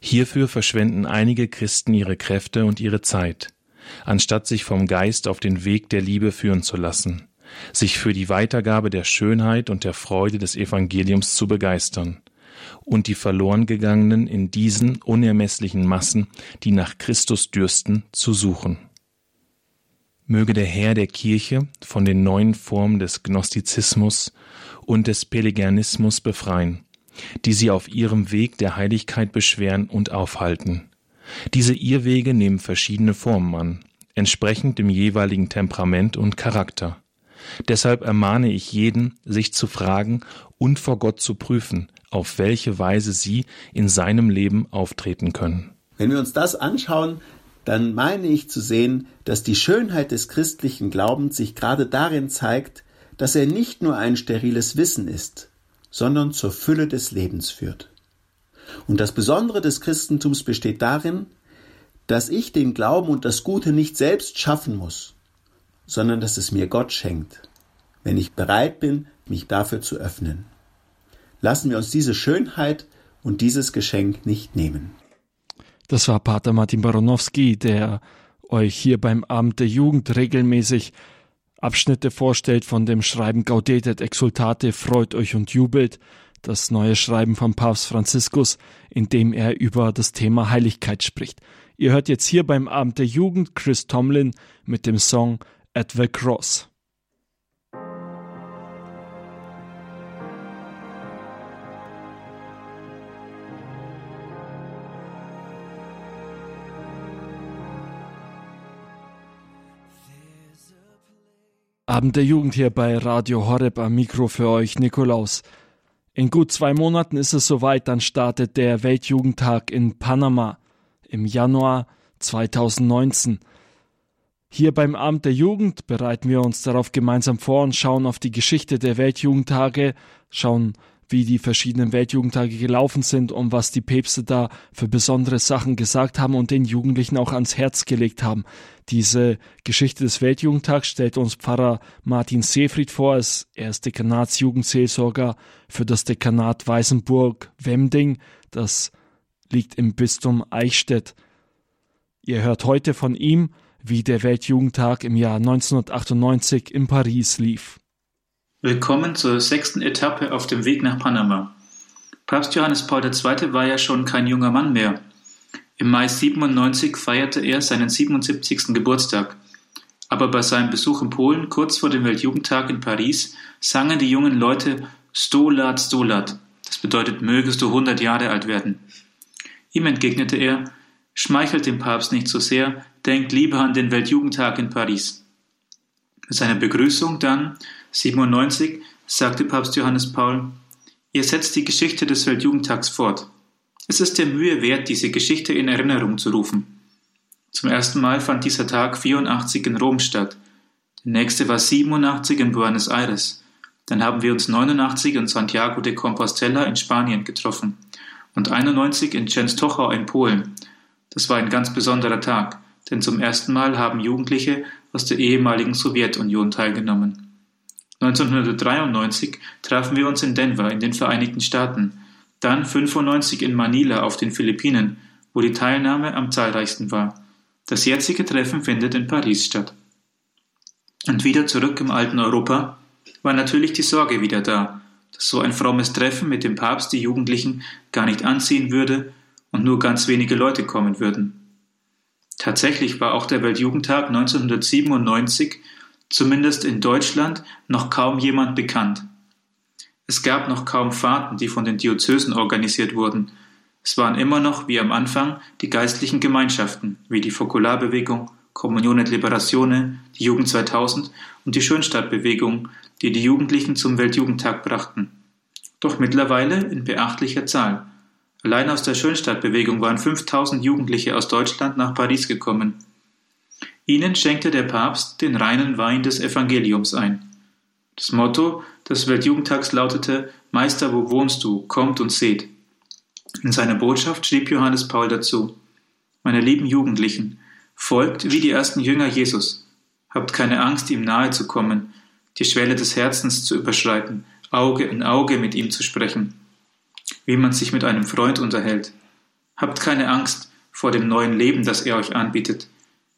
S8: Hierfür verschwenden einige Christen ihre Kräfte und ihre Zeit, anstatt sich vom Geist auf den Weg der Liebe führen zu lassen, sich für die Weitergabe der Schönheit und der Freude des Evangeliums zu begeistern, und die verloren gegangenen in diesen unermesslichen Massen, die nach Christus dürsten, zu suchen. Möge der Herr der Kirche von den neuen Formen des Gnostizismus und des Pelagianismus befreien, die sie auf ihrem Weg der Heiligkeit beschweren und aufhalten. Diese Irrwege nehmen verschiedene Formen an, entsprechend dem jeweiligen Temperament und Charakter. Deshalb ermahne ich jeden, sich zu fragen und vor Gott zu prüfen, auf welche Weise sie in seinem Leben auftreten können.
S7: Wenn wir uns das anschauen, dann meine ich zu sehen, dass die Schönheit des christlichen Glaubens sich gerade darin zeigt, dass er nicht nur ein steriles Wissen ist, sondern zur Fülle des Lebens führt. Und das Besondere des Christentums besteht darin, dass ich den Glauben und das Gute nicht selbst schaffen muss, sondern dass es mir Gott schenkt, wenn ich bereit bin, mich dafür zu öffnen. Lassen wir uns diese Schönheit und dieses Geschenk nicht nehmen.
S1: Das war Pater Martin Baronowski, der euch hier beim Abend der Jugend regelmäßig Abschnitte vorstellt von dem Schreiben Gaudetet Exultate, freut euch und jubelt, das neue Schreiben von Papst Franziskus, in dem er über das Thema Heiligkeit spricht. Ihr hört jetzt hier beim Abend der Jugend Chris Tomlin mit dem Song At the Cross. Abend der Jugend hier bei Radio Horeb am Mikro für euch, Nikolaus. In gut zwei Monaten ist es soweit, dann startet der Weltjugendtag in Panama im Januar 2019. Hier beim Abend der Jugend bereiten wir uns darauf gemeinsam vor und schauen auf die Geschichte der Weltjugendtage, schauen wie die verschiedenen Weltjugendtage gelaufen sind und was die Päpste da für besondere Sachen gesagt haben und den Jugendlichen auch ans Herz gelegt haben. Diese Geschichte des Weltjugendtags stellt uns Pfarrer Martin Seefried vor. Er ist Dekanatsjugendseelsorger für das Dekanat Weißenburg-Wemding. Das liegt im Bistum Eichstätt. Ihr hört heute von ihm, wie der Weltjugendtag im Jahr 1998 in Paris lief.
S9: Willkommen zur sechsten Etappe auf dem Weg nach Panama. Papst Johannes Paul II. war ja schon kein junger Mann mehr. Im Mai 97 feierte er seinen 77. Geburtstag. Aber bei seinem Besuch in Polen kurz vor dem Weltjugendtag in Paris sangen die jungen Leute Stolat, Stolat. Das bedeutet, mögest du 100 Jahre alt werden. Ihm entgegnete er, schmeichelt dem Papst nicht so sehr, denkt lieber an den Weltjugendtag in Paris. Mit seiner Begrüßung dann 97 sagte Papst Johannes Paul, ihr setzt die Geschichte des Weltjugendtags fort. Es ist der Mühe wert, diese Geschichte in Erinnerung zu rufen. Zum ersten Mal fand dieser Tag 84 in Rom statt. Der nächste war 87 in Buenos Aires. Dann haben wir uns 89 in Santiago de Compostela in Spanien getroffen und 91 in Częstochow in Polen. Das war ein ganz besonderer Tag, denn zum ersten Mal haben Jugendliche aus der ehemaligen Sowjetunion teilgenommen. 1993 trafen wir uns in Denver in den Vereinigten Staaten, dann 95 in Manila auf den Philippinen, wo die Teilnahme am zahlreichsten war. Das jetzige Treffen findet in Paris statt. Und wieder zurück im alten Europa war natürlich die Sorge wieder da, dass so ein frommes Treffen mit dem Papst die Jugendlichen gar nicht anziehen würde und nur ganz wenige Leute kommen würden. Tatsächlich war auch der Weltjugendtag 1997 zumindest in Deutschland, noch kaum jemand bekannt. Es gab noch kaum Fahrten, die von den Diözesen organisiert wurden. Es waren immer noch, wie am Anfang, die geistlichen Gemeinschaften, wie die Fokularbewegung, Kommunion et Liberatione, die Jugend 2000 und die Schönstadtbewegung, die die Jugendlichen zum Weltjugendtag brachten. Doch mittlerweile in beachtlicher Zahl. Allein aus der Schönstadtbewegung waren 5000 Jugendliche aus Deutschland nach Paris gekommen. Ihnen schenkte der Papst den reinen Wein des Evangeliums ein. Das Motto des Weltjugendtags lautete Meister, wo wohnst du? Kommt und seht. In seiner Botschaft schrieb Johannes Paul dazu Meine lieben Jugendlichen, folgt wie die ersten Jünger Jesus. Habt keine Angst, ihm nahe zu kommen, die Schwelle des Herzens zu überschreiten, Auge in Auge mit ihm zu sprechen, wie man sich mit einem Freund unterhält. Habt keine Angst vor dem neuen Leben, das er euch anbietet.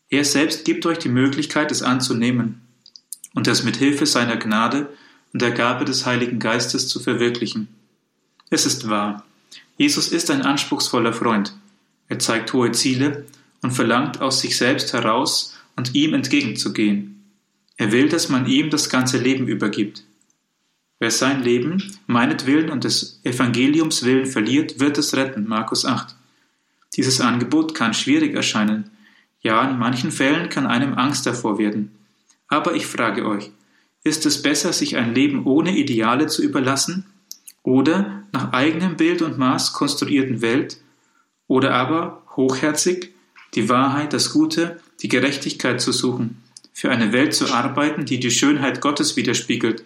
S9: Er selbst gibt euch die Möglichkeit, es anzunehmen und es mit Hilfe seiner Gnade und der Gabe des Heiligen Geistes zu verwirklichen. Es ist wahr, Jesus ist ein anspruchsvoller Freund. Er zeigt hohe Ziele und verlangt aus sich selbst heraus und ihm entgegenzugehen. Er will, dass man ihm das ganze Leben übergibt. Wer sein Leben meinetwillen und des Evangeliums willen verliert, wird es retten. Markus 8. Dieses Angebot kann schwierig erscheinen. Ja, in manchen Fällen kann einem Angst davor werden. Aber ich frage euch, ist es besser, sich ein Leben ohne Ideale zu überlassen oder nach eigenem Bild und Maß konstruierten Welt oder aber hochherzig die Wahrheit, das Gute, die Gerechtigkeit zu suchen, für eine Welt zu arbeiten, die die Schönheit Gottes widerspiegelt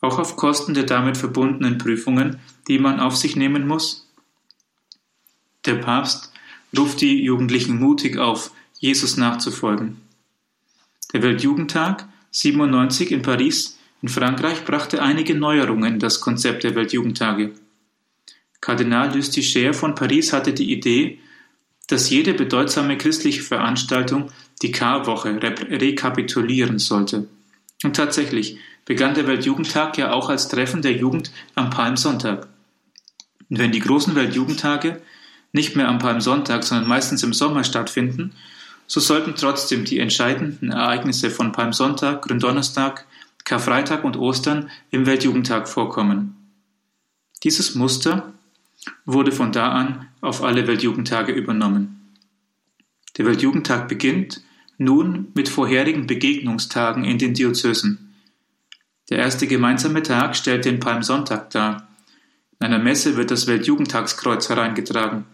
S9: auch auf Kosten der damit verbundenen Prüfungen, die man auf sich nehmen muss? Der Papst ruft die Jugendlichen mutig auf, Jesus nachzufolgen. Der Weltjugendtag 97 in Paris in Frankreich brachte einige Neuerungen in das Konzept der Weltjugendtage. Kardinal Lustiger von Paris hatte die Idee, dass jede bedeutsame christliche Veranstaltung die Karwoche rekapitulieren sollte. Und tatsächlich, begann der Weltjugendtag ja auch als Treffen der Jugend am Palmsonntag. Und wenn die großen Weltjugendtage nicht mehr am Palmsonntag, sondern meistens im Sommer stattfinden, so sollten trotzdem die entscheidenden Ereignisse von Palmsonntag, Gründonnerstag, Karfreitag und Ostern im Weltjugendtag vorkommen. Dieses Muster wurde von da an auf alle Weltjugendtage übernommen. Der Weltjugendtag beginnt nun mit vorherigen Begegnungstagen in den Diözesen. Der erste gemeinsame Tag stellt den Palmsonntag dar. In einer Messe wird das Weltjugendtagskreuz hereingetragen,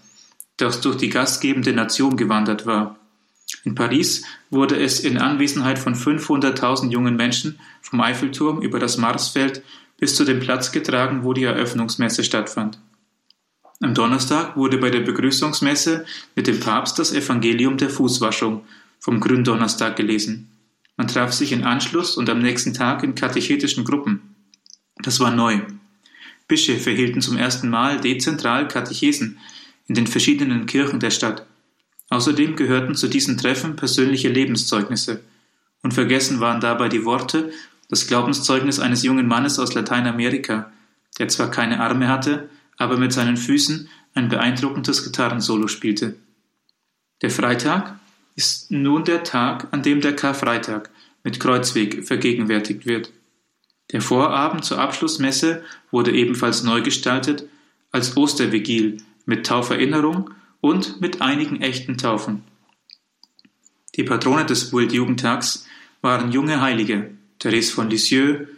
S9: das durch die gastgebende Nation gewandert war. In Paris wurde es in Anwesenheit von 500.000 jungen Menschen vom Eiffelturm über das Marsfeld bis zu dem Platz getragen, wo die Eröffnungsmesse stattfand. Am Donnerstag wurde bei der Begrüßungsmesse mit dem Papst das Evangelium der Fußwaschung vom Gründonnerstag gelesen. Man traf sich in Anschluss und am nächsten Tag in katechetischen Gruppen. Das war neu. Bischöfe hielten zum ersten Mal dezentral Katechesen in den verschiedenen Kirchen der Stadt. Außerdem gehörten zu diesen Treffen persönliche Lebenszeugnisse. Und vergessen waren dabei die Worte, das Glaubenszeugnis eines jungen Mannes aus Lateinamerika, der zwar keine Arme hatte, aber mit seinen Füßen ein beeindruckendes Gitarrensolo spielte. Der Freitag ist nun der Tag, an dem der Karfreitag mit Kreuzweg vergegenwärtigt wird. Der Vorabend zur Abschlussmesse wurde ebenfalls neu gestaltet als Ostervigil mit Tauferinnerung und mit einigen echten Taufen. Die Patrone des World-Jugendtags waren junge Heilige, Therese von Lisieux,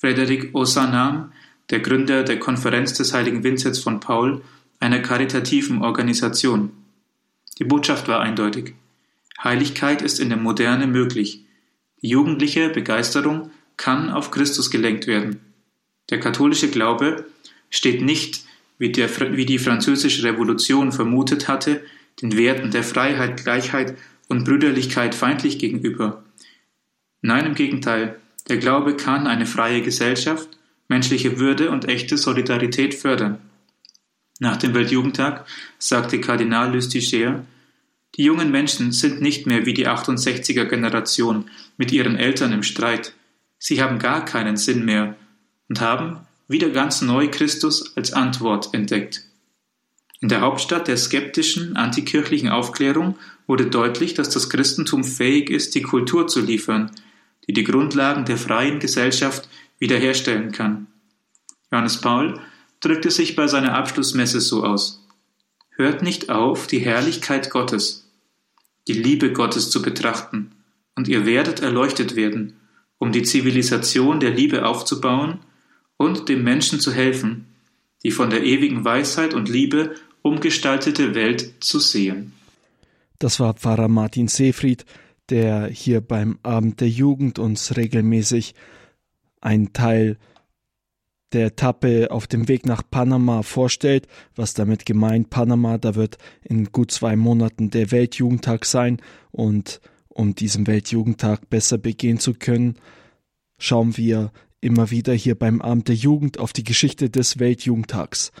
S9: Frédéric Osanam, der Gründer der Konferenz des heiligen Vinzenz von Paul, einer karitativen Organisation. Die Botschaft war eindeutig. Heiligkeit ist in der Moderne möglich. Die jugendliche Begeisterung kann auf Christus gelenkt werden. Der katholische Glaube steht nicht, wie, der, wie die französische Revolution vermutet hatte, den Werten der Freiheit, Gleichheit und Brüderlichkeit feindlich gegenüber. Nein, im Gegenteil, der Glaube kann eine freie Gesellschaft, menschliche Würde und echte Solidarität fördern. Nach dem Weltjugendtag sagte Kardinal Lustiger, die jungen Menschen sind nicht mehr wie die 68er Generation mit ihren Eltern im Streit. Sie haben gar keinen Sinn mehr und haben wieder ganz neu Christus als Antwort entdeckt. In der Hauptstadt der skeptischen antikirchlichen Aufklärung wurde deutlich, dass das Christentum fähig ist, die Kultur zu liefern, die die Grundlagen der freien Gesellschaft wiederherstellen kann. Johannes Paul drückte sich bei seiner Abschlussmesse so aus. Hört nicht auf, die Herrlichkeit Gottes, die Liebe Gottes zu betrachten, und ihr werdet erleuchtet werden, um die Zivilisation der Liebe aufzubauen und dem Menschen zu helfen, die von der ewigen Weisheit und Liebe umgestaltete Welt zu sehen.
S1: Das war Pfarrer Martin Seefried, der hier beim Abend der Jugend uns regelmäßig einen Teil der Etappe auf dem Weg nach Panama vorstellt. Was damit gemeint? Panama, da wird in gut zwei Monaten der Weltjugendtag sein und um diesen Weltjugendtag besser begehen zu können, schauen wir immer wieder hier beim Abend der Jugend auf die Geschichte des Weltjugendtags.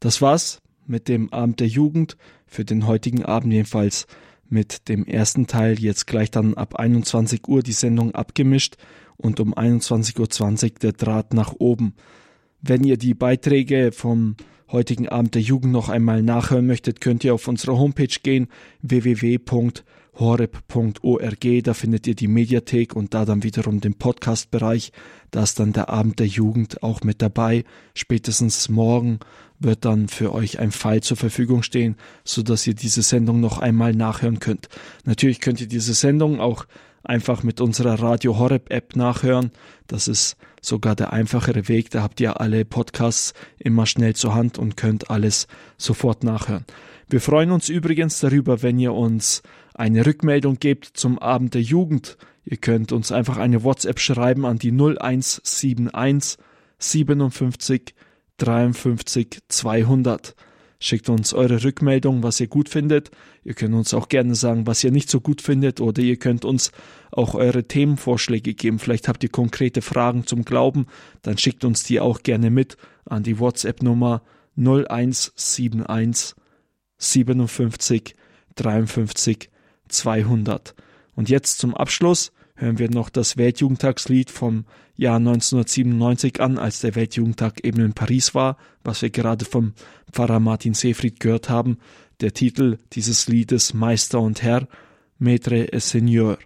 S1: Das war's mit dem Abend der Jugend für den heutigen Abend jedenfalls mit dem ersten Teil jetzt gleich dann ab 21 Uhr die Sendung abgemischt und um 21.20 Uhr der Draht nach oben. Wenn ihr die Beiträge vom heutigen Abend der Jugend noch einmal nachhören möchtet, könnt ihr auf unsere Homepage gehen www.horeb.org. Da findet ihr die Mediathek und da dann wiederum den Podcast-Bereich. Da ist dann der Abend der Jugend auch mit dabei. Spätestens morgen wird dann für euch ein Pfeil zur Verfügung stehen, so dass ihr diese Sendung noch einmal nachhören könnt. Natürlich könnt ihr diese Sendung auch einfach mit unserer Radio Horeb App nachhören. Das ist sogar der einfachere Weg. Da habt ihr alle Podcasts immer schnell zur Hand und könnt alles sofort nachhören. Wir freuen uns übrigens darüber, wenn ihr uns eine Rückmeldung gebt zum Abend der Jugend. Ihr könnt uns einfach eine WhatsApp schreiben an die 0171 57 53 200. Schickt uns eure Rückmeldung, was ihr gut findet. Ihr könnt uns auch gerne sagen, was ihr nicht so gut findet oder ihr könnt uns auch eure Themenvorschläge geben. Vielleicht habt ihr konkrete Fragen zum Glauben, dann schickt uns die auch gerne mit an die WhatsApp-Nummer 0171 57 53 200. Und jetzt zum Abschluss hören wir noch das Weltjugendtagslied vom Jahr 1997 an, als der Weltjugendtag eben in Paris war, was wir gerade vom Pfarrer Martin Seefried gehört haben. Der Titel dieses Liedes Meister und Herr, Maître et Seigneur.